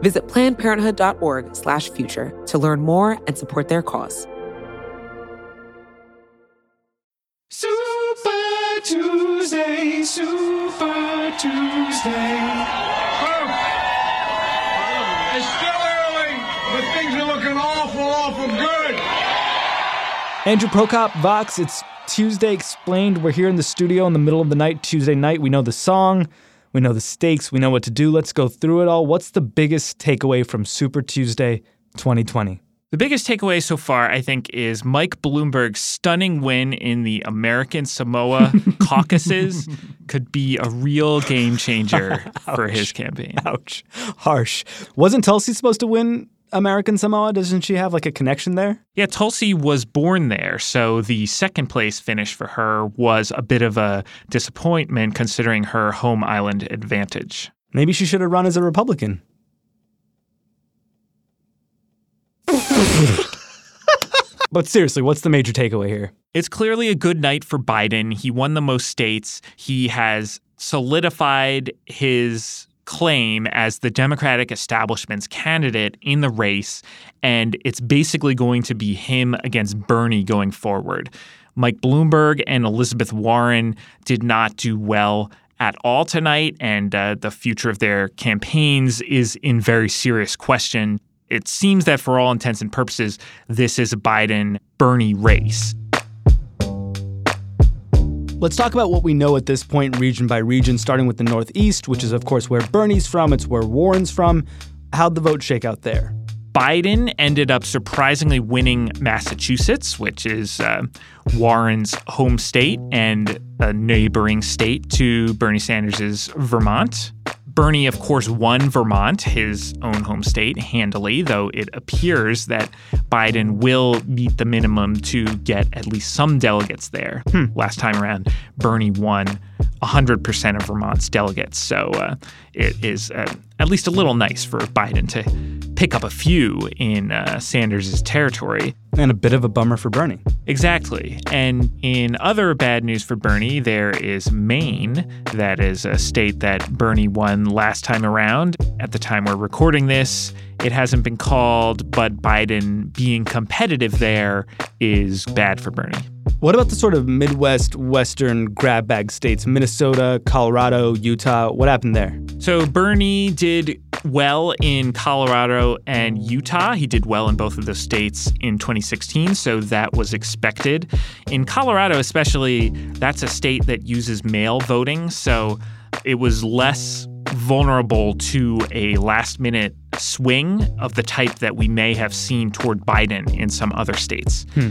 Visit plannedparenthood.org slash future to learn more and support their cause. Super Tuesday, Super Tuesday. Oh. It's still early, but things are looking awful, awful good. Andrew Prokop, Vox, it's Tuesday Explained. We're here in the studio in the middle of the night, Tuesday night. We know the song. We know the stakes. We know what to do. Let's go through it all. What's the biggest takeaway from Super Tuesday 2020? The biggest takeaway so far, I think, is Mike Bloomberg's stunning win in the American Samoa caucuses could be a real game changer for his campaign. Ouch. Harsh. Wasn't Tulsi supposed to win American Samoa? Doesn't she have like a connection there? Yeah, Tulsi was born there, so the second place finish for her was a bit of a disappointment considering her home island advantage. Maybe she should have run as a Republican. but seriously, what's the major takeaway here? It's clearly a good night for Biden. He won the most states. He has solidified his claim as the Democratic establishment's candidate in the race, and it's basically going to be him against Bernie going forward. Mike Bloomberg and Elizabeth Warren did not do well at all tonight, and uh, the future of their campaigns is in very serious question. It seems that for all intents and purposes, this is a Biden Bernie race. Let's talk about what we know at this point, region by region, starting with the Northeast, which is, of course, where Bernie's from. It's where Warren's from. How'd the vote shake out there? Biden ended up surprisingly winning Massachusetts, which is uh, Warren's home state and a neighboring state to Bernie Sanders' Vermont. Bernie, of course, won Vermont, his own home state, handily, though it appears that Biden will meet the minimum to get at least some delegates there. Hmm. Last time around, Bernie won 100% of Vermont's delegates. So uh, it is uh, at least a little nice for Biden to pick up a few in uh, Sanders' territory. And a bit of a bummer for Bernie. Exactly. And in other bad news for Bernie, there is Maine. That is a state that Bernie won last time around. At the time we're recording this, it hasn't been called, but Biden being competitive there is bad for Bernie. What about the sort of Midwest, Western grab bag states, Minnesota, Colorado, Utah? What happened there? So Bernie did well in Colorado and Utah. He did well in both of those states in 2016, so that was expected. In Colorado, especially, that's a state that uses mail voting, so it was less vulnerable to a last minute swing of the type that we may have seen toward Biden in some other states. Hmm.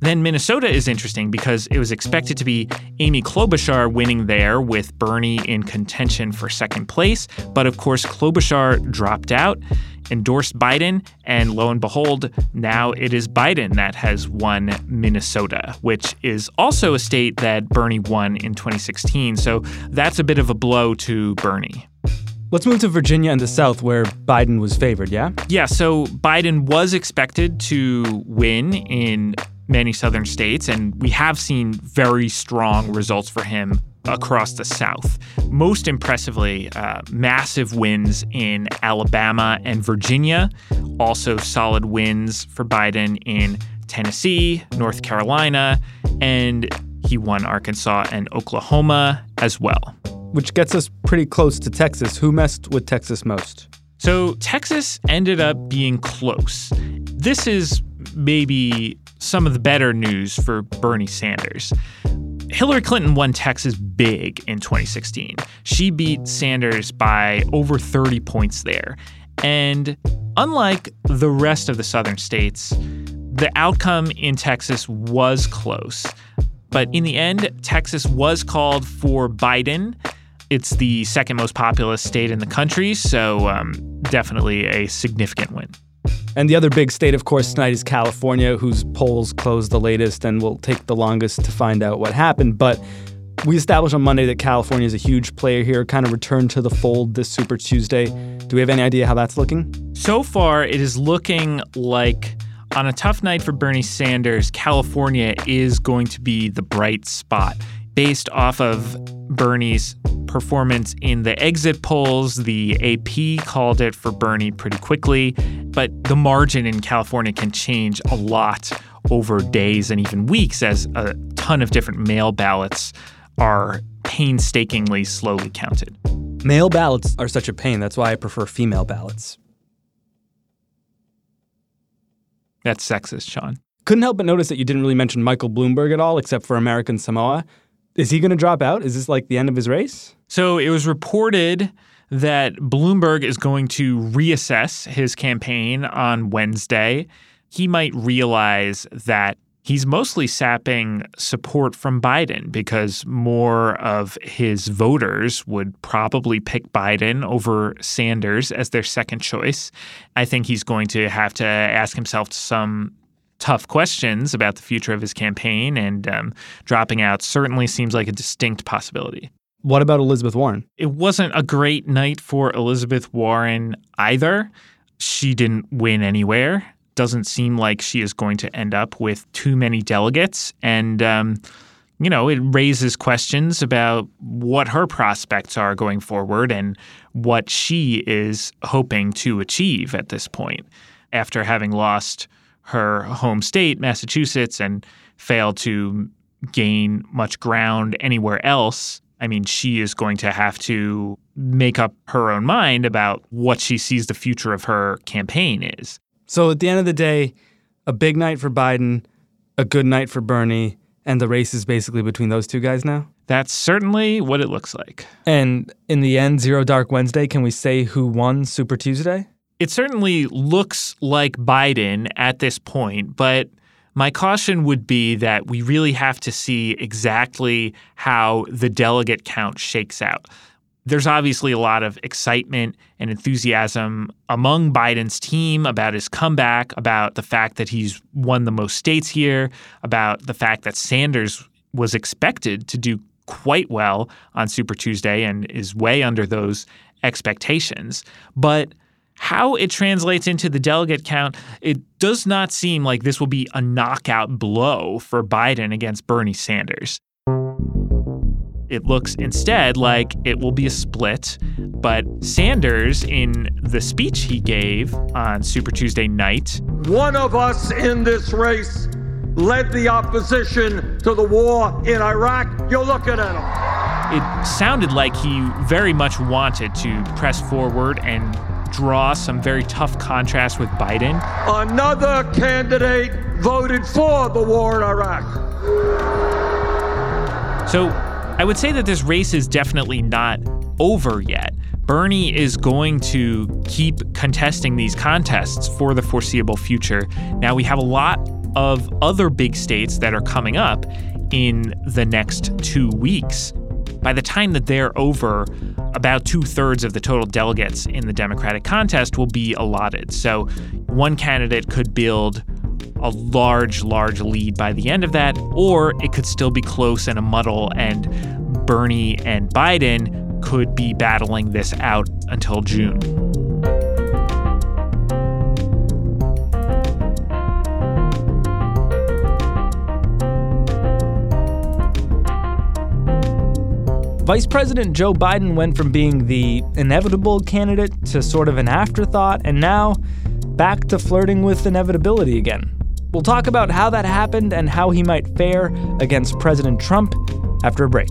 Then Minnesota is interesting because it was expected to be Amy Klobuchar winning there with Bernie in contention for second place. But of course, Klobuchar dropped out, endorsed Biden, and lo and behold, now it is Biden that has won Minnesota, which is also a state that Bernie won in 2016. So that's a bit of a blow to Bernie. Let's move to Virginia and the South, where Biden was favored, yeah? Yeah, so Biden was expected to win in many southern states, and we have seen very strong results for him across the South. Most impressively, uh, massive wins in Alabama and Virginia, also solid wins for Biden in Tennessee, North Carolina, and he won Arkansas and Oklahoma as well. which gets us pretty close to Texas. Who messed with Texas most? So Texas ended up being close. This is maybe some of the better news for Bernie Sanders. Hillary Clinton won Texas big in 2016. She beat Sanders by over 30 points there. And unlike the rest of the southern states, the outcome in Texas was close. But in the end, Texas was called for Biden. It's the second most populous state in the country, so um, definitely a significant win. And the other big state, of course, tonight is California, whose polls closed the latest and will take the longest to find out what happened. But we established on Monday that California is a huge player here, kind of returned to the fold this Super Tuesday. Do we have any idea how that's looking? So far, it is looking like on a tough night for Bernie Sanders, California is going to be the bright spot. Based off of Bernie's performance in the exit polls, the AP called it for Bernie pretty quickly, but the margin in California can change a lot over days and even weeks as a ton of different mail ballots are painstakingly slowly counted. Mail ballots are such a pain. That's why I prefer female ballots. That's sexist, Sean. Couldn't help but notice that you didn't really mention Michael Bloomberg at all, except for American Samoa. Is he going to drop out? Is this like the end of his race? So it was reported that Bloomberg is going to reassess his campaign on Wednesday. He might realize that he's mostly sapping support from Biden because more of his voters would probably pick Biden over Sanders as their second choice. I think he's going to have to ask himself some tough questions about the future of his campaign, and um, dropping out certainly seems like a distinct possibility. What about Elizabeth Warren? It wasn't a great night for Elizabeth Warren either. She didn't win anywhere. Doesn't seem like she is going to end up with too many delegates. And, um, you know, it raises questions about what her prospects are going forward and what she is hoping to achieve at this point after having lost her home state, Massachusetts, and failed to gain much ground anywhere else. I mean, she is going to have to make up her own mind about what she sees the future of her campaign is. So at the end of the day, a big night for Biden, a good night for Bernie, and the race is basically between those two guys now? That's certainly what it looks like. And in the end, Zero Dark Wednesday, can we say who won Super Tuesday? It certainly looks like Biden at this point, but my caution would be that we really have to see exactly how the delegate count shakes out. There's obviously a lot of excitement and enthusiasm among Biden's team about his comeback, about the fact that he's won the most states here, about the fact that Sanders was expected to do quite well on Super Tuesday and is way under those expectations. But how it translates into the delegate count, it does not seem like this will be a knockout blow for Biden against Bernie Sanders. It looks instead like it will be a split, but Sanders, in the speech he gave on Super Tuesday night, One of us in this race led the opposition to the war in Iraq. You're looking at him. it sounded like he very much wanted to press forward and draw some very tough contrast with Biden. Another candidate voted for the war in Iraq. So I would say that this race is definitely not over yet. Bernie is going to keep contesting these contests for the foreseeable future. Now, we have a lot of other big states that are coming up in the next two weeks. By the time that they're over, about two thirds of the total delegates in the Democratic contest will be allotted. So one candidate could build a large, large lead by the end of that, or it could still be close and a muddle, and Bernie and Biden could be battling this out until June. Vice President Joe Biden went from being the inevitable candidate to sort of an afterthought, and now back to flirting with inevitability again. We'll talk about how that happened and how he might fare against President Trump after a break.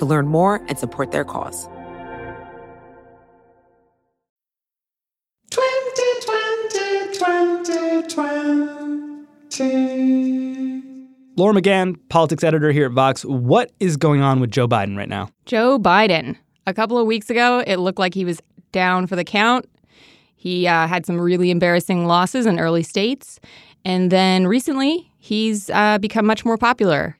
to learn more and support their cause. 2020, 2020. Laura McGann, politics editor here at Vox. What is going on with Joe Biden right now? Joe Biden. A couple of weeks ago, it looked like he was down for the count. He uh, had some really embarrassing losses in early states. And then recently, he's uh, become much more popular.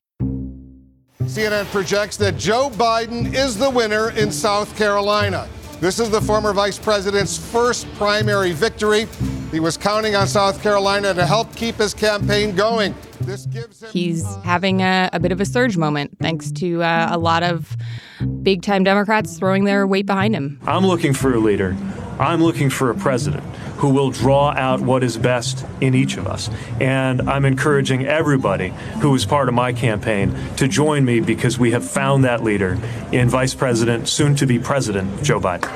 CNN projects that Joe Biden is the winner in South Carolina. This is the former vice president's first primary victory. He was counting on South Carolina to help keep his campaign going. This gives him. He's having a, a bit of a surge moment thanks to uh, a lot of big time Democrats throwing their weight behind him. I'm looking for a leader. I'm looking for a president who will draw out what is best in each of us. And I'm encouraging everybody who is part of my campaign to join me because we have found that leader in Vice President, soon to be President, Joe Biden.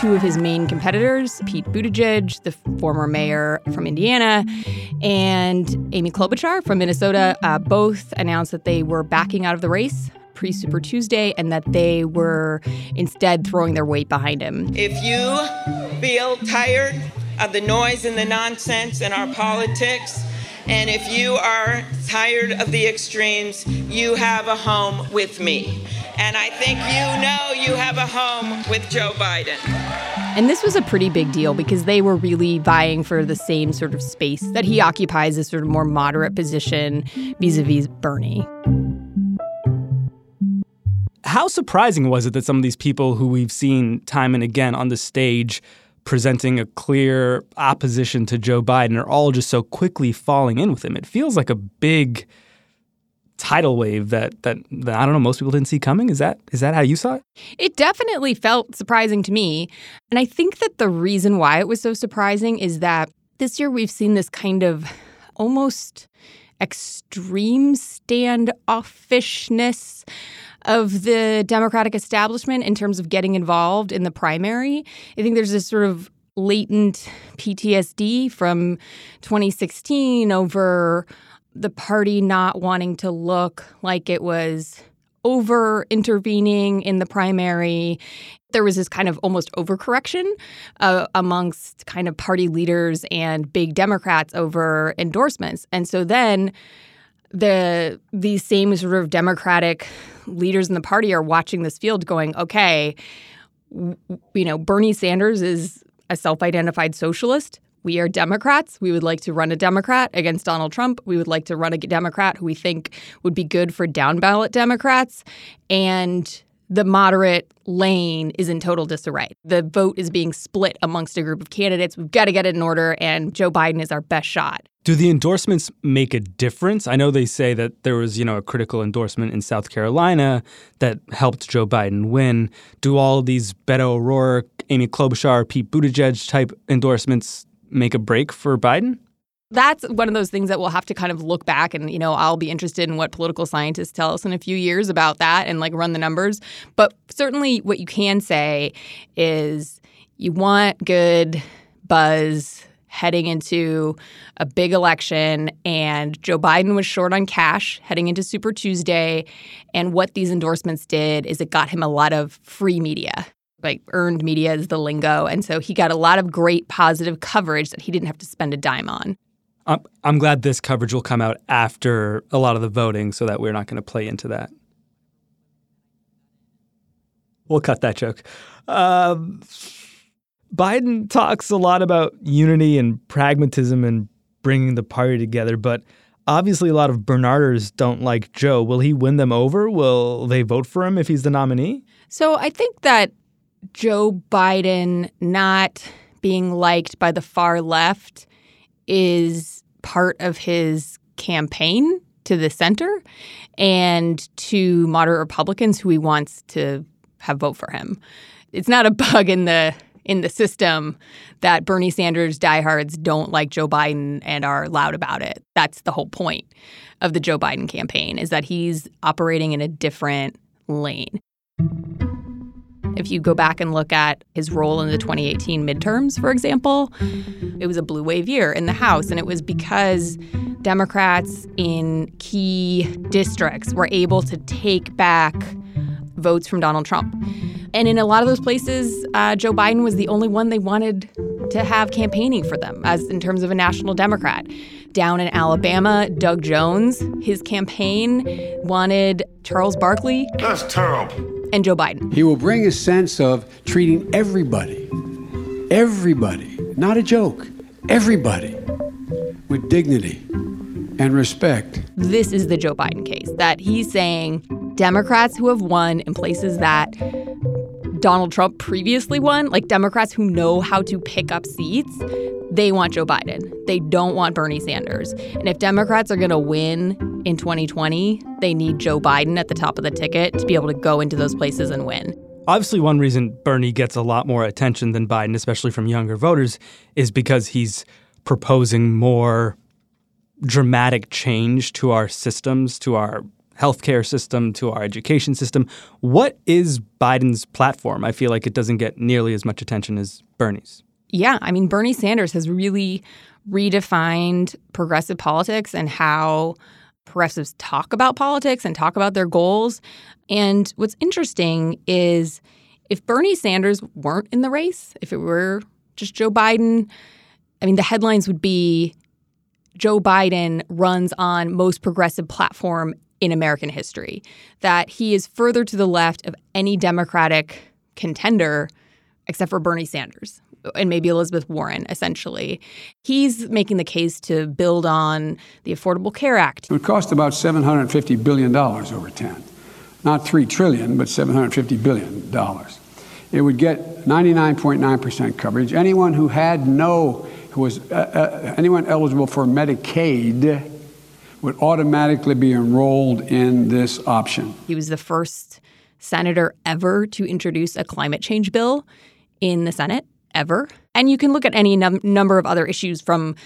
Two of his main competitors, Pete Buttigieg, the former mayor from Indiana, and Amy Klobuchar from Minnesota, uh, both announced that they were backing out of the race pre Super Tuesday and that they were instead throwing their weight behind him. If you feel tired of the noise and the nonsense in our politics, and if you are tired of the extremes, you have a home with me. And I think you know you have a home with Joe Biden. And this was a pretty big deal because they were really vying for the same sort of space that he occupies, this sort of more moderate position vis a vis Bernie. How surprising was it that some of these people who we've seen time and again on the stage presenting a clear opposition to Joe Biden are all just so quickly falling in with him? It feels like a big tidal wave that, that that I don't know most people didn't see coming. Is that is that how you saw it? It definitely felt surprising to me. And I think that the reason why it was so surprising is that this year we've seen this kind of almost extreme standoffishness of the Democratic establishment in terms of getting involved in the primary. I think there's this sort of latent PTSD from 2016 over the party not wanting to look like it was over intervening in the primary. There was this kind of almost overcorrection uh, amongst kind of party leaders and big Democrats over endorsements. And so then the these same sort of democratic leaders in the party are watching this field going okay w- you know bernie sanders is a self-identified socialist we are democrats we would like to run a democrat against donald trump we would like to run a democrat who we think would be good for down ballot democrats and the moderate lane is in total disarray. The vote is being split amongst a group of candidates. We've got to get it in order, and Joe Biden is our best shot. Do the endorsements make a difference? I know they say that there was, you know, a critical endorsement in South Carolina that helped Joe Biden win. Do all these Beto O'Rourke, Amy Klobuchar, Pete Buttigieg type endorsements make a break for Biden? That's one of those things that we'll have to kind of look back and, you know, I'll be interested in what political scientists tell us in a few years about that and like run the numbers. But certainly what you can say is you want good buzz heading into a big election and Joe Biden was short on cash heading into Super Tuesday and what these endorsements did is it got him a lot of free media like earned media is the lingo and so he got a lot of great positive coverage that he didn't have to spend a dime on I'm, glad this coverage will come out after a lot of the voting so that we're not going to play into that. We'll cut that joke. Um, Biden talks a lot about unity and pragmatism and bringing the party together, but obviously a lot of Bernarders don't like Joe. Will he win them over? Will they vote for him if he's the nominee? So I think that Joe Biden not being liked by the far left is part of his campaign to the center and to moderate Republicans who he wants to have vote for him. It's not a bug in the in the system that Bernie Sanders diehards don't like Joe Biden and are loud about it. That's the whole point of the Joe Biden campaign is that he's operating in a different lane. If you go back and look at his role in the 2018 midterms, for example, it was a blue wave year in the House. And it was because Democrats in key districts were able to take back votes from Donald Trump. And in a lot of those places, uh, Joe Biden was the only one they wanted to have campaigning for them, as in terms of a national Democrat. Down in Alabama, Doug Jones, his campaign wanted Charles Barkley. That's terrible. And Joe Biden. He will bring a sense of treating everybody, everybody, not a joke, everybody, with dignity and respect. This is the Joe Biden case that he's saying Democrats who have won in places that Donald Trump previously won, like Democrats who know how to pick up seats, they want Joe Biden. They don't want Bernie Sanders. And if Democrats are going to win in 2020, they need Joe Biden at the top of the ticket to be able to go into those places and win. Obviously, one reason Bernie gets a lot more attention than Biden, especially from younger voters, is because he's proposing more dramatic change to our systems, to our healthcare system, to our education system. What is Biden's platform? I feel like it doesn't get nearly as much attention as Bernie's. Yeah, I mean, Bernie Sanders has really redefined progressive politics and how progressives talk about politics and talk about their goals. And what's interesting is if Bernie Sanders weren't in the race, if it were just Joe Biden, I mean, the headlines would be Joe Biden runs on most progressive platform in American history, that he is further to the left of any Democratic contender except for Bernie Sanders and maybe Elizabeth Warren, essentially. He's making the case to build on the Affordable Care Act. It would cost about $750 billion over 10. Not 3 trillion, but $750 billion. It would get 99.9% coverage. Anyone who had no, who was, uh, uh, anyone eligible for Medicaid would automatically be enrolled in this option. He was the first senator ever to introduce a climate change bill in the Senate, ever. And you can look at any num- number of other issues from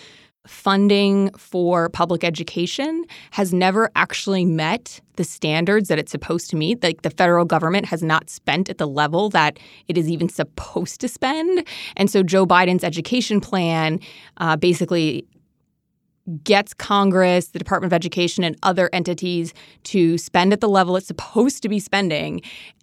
funding for public education has never actually met the standards that it's supposed to meet. Like the federal government has not spent at the level that it is even supposed to spend. And so Joe Biden's education plan uh, basically gets Congress, the Department of Education, and other entities to spend at the level it's supposed to be spending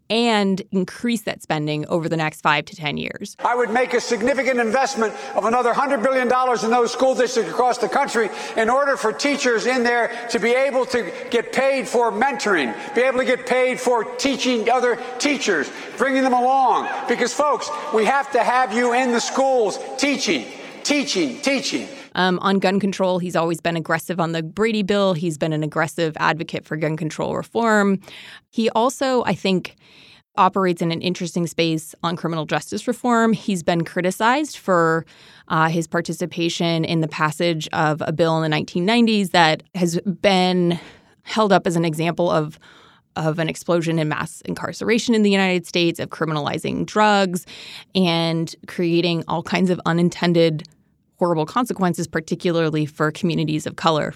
and increase that spending over the next five to 10 years. I would make a significant investment of another $100 billion in those school districts across the country in order for teachers in there to be able to get paid for mentoring, be able to get paid for teaching other teachers, bringing them along. Because, folks, we have to have you in the schools teaching, teaching, teaching. Um, on gun control, he's always been aggressive on the Brady bill. He's been an aggressive advocate for gun control reform. He also, I think, operates in an interesting space on criminal justice reform. He's been criticized for uh, his participation in the passage of a bill in the 1990s that has been held up as an example of of an explosion in mass incarceration in the United States, of criminalizing drugs, and creating all kinds of unintended horrible consequences, particularly for communities of color.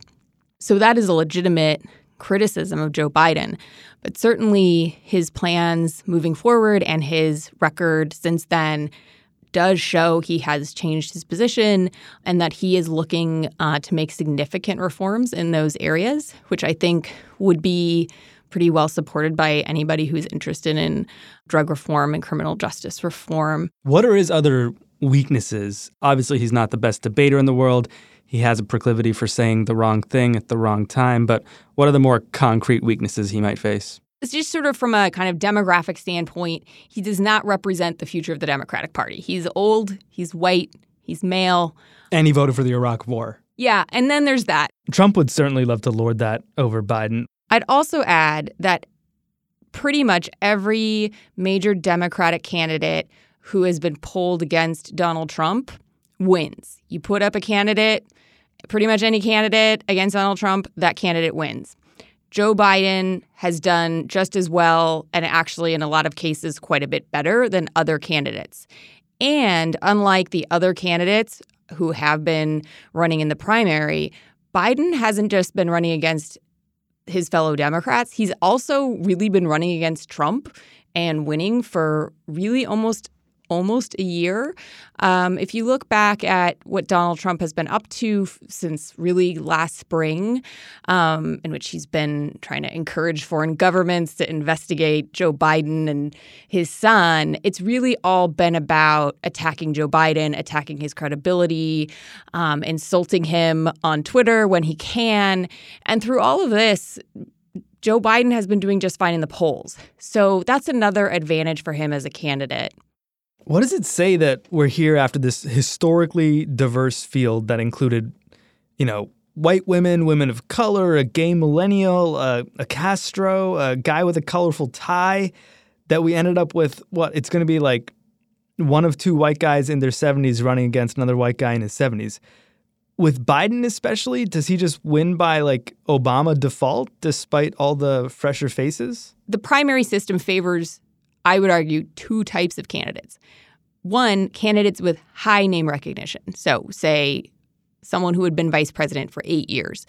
So that is a legitimate criticism of Joe Biden. But certainly his plans moving forward and his record since then does show he has changed his position and that he is looking uh, to make significant reforms in those areas, which I think would be pretty well supported by anybody who's interested in drug reform and criminal justice reform. What are his other weaknesses? Obviously, he's not the best debater in the world. He has a proclivity for saying the wrong thing at the wrong time. But what are the more concrete weaknesses he might face? It's just sort of from a kind of demographic standpoint, he does not represent the future of the Democratic Party. He's old, he's white, he's male. And he voted for the Iraq War. Yeah, and then there's that. Trump would certainly love to lord that over Biden. I'd also add that pretty much every major Democratic candidate who has been polled against Donald Trump wins. You put up a candidate, pretty much any candidate against Donald Trump, that candidate wins. Joe Biden has done just as well, and actually, in a lot of cases, quite a bit better than other candidates. And unlike the other candidates who have been running in the primary, Biden hasn't just been running against his fellow Democrats, he's also really been running against Trump and winning for really almost almost a year. Um, if you look back at what Donald Trump has been up to f- since really last spring, um, in which he's been trying to encourage foreign governments to investigate Joe Biden and his son, it's really all been about attacking Joe Biden, attacking his credibility, um, insulting him on Twitter when he can. And through all of this, Joe Biden has been doing just fine in the polls. So that's another advantage for him as a candidate. What does it say that we're here after this historically diverse field that included, you know, white women, women of color, a gay millennial, a Castro, a guy with a colorful tie, that we ended up with what it's going to be like one of two white guys in their 70s running against another white guy in his 70s. With Biden, especially, does he just win by like Obama default despite all the fresher faces? The primary system favors I would argue, two types of candidates. One, candidates with high name recognition. So, say, someone who had been vice president for eight years,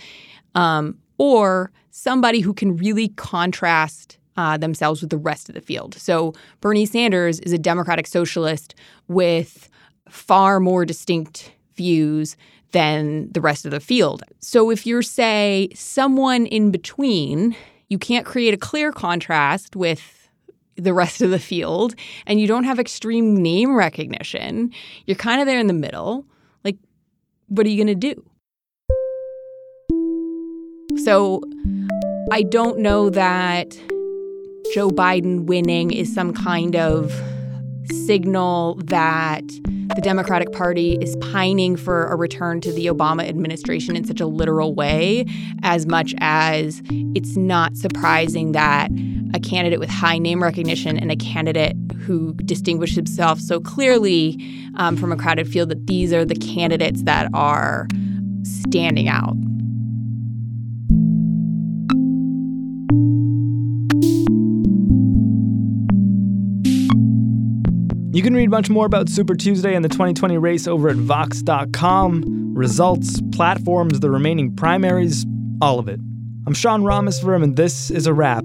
um, or somebody who can really contrast uh, themselves with the rest of the field. So, Bernie Sanders is a Democratic socialist with far more distinct views than the rest of the field. So, if you're, say, someone in between, you can't create a clear contrast with the rest of the field and you don't have extreme name recognition, you're kind of there in the middle. Like, what are you going to do? So, I don't know that Joe Biden winning is some kind of signal that the Democratic Party is pining for a return to the Obama administration in such a literal way, as much as it's not surprising that a candidate with high name recognition and a candidate who distinguished himself so clearly um, from a crowded field that these are the candidates that are standing out. You can read much more about Super Tuesday and the 2020 race over at Vox.com. Results, platforms, the remaining primaries, all of it. I'm Sean Rameswaram, and this is a wrap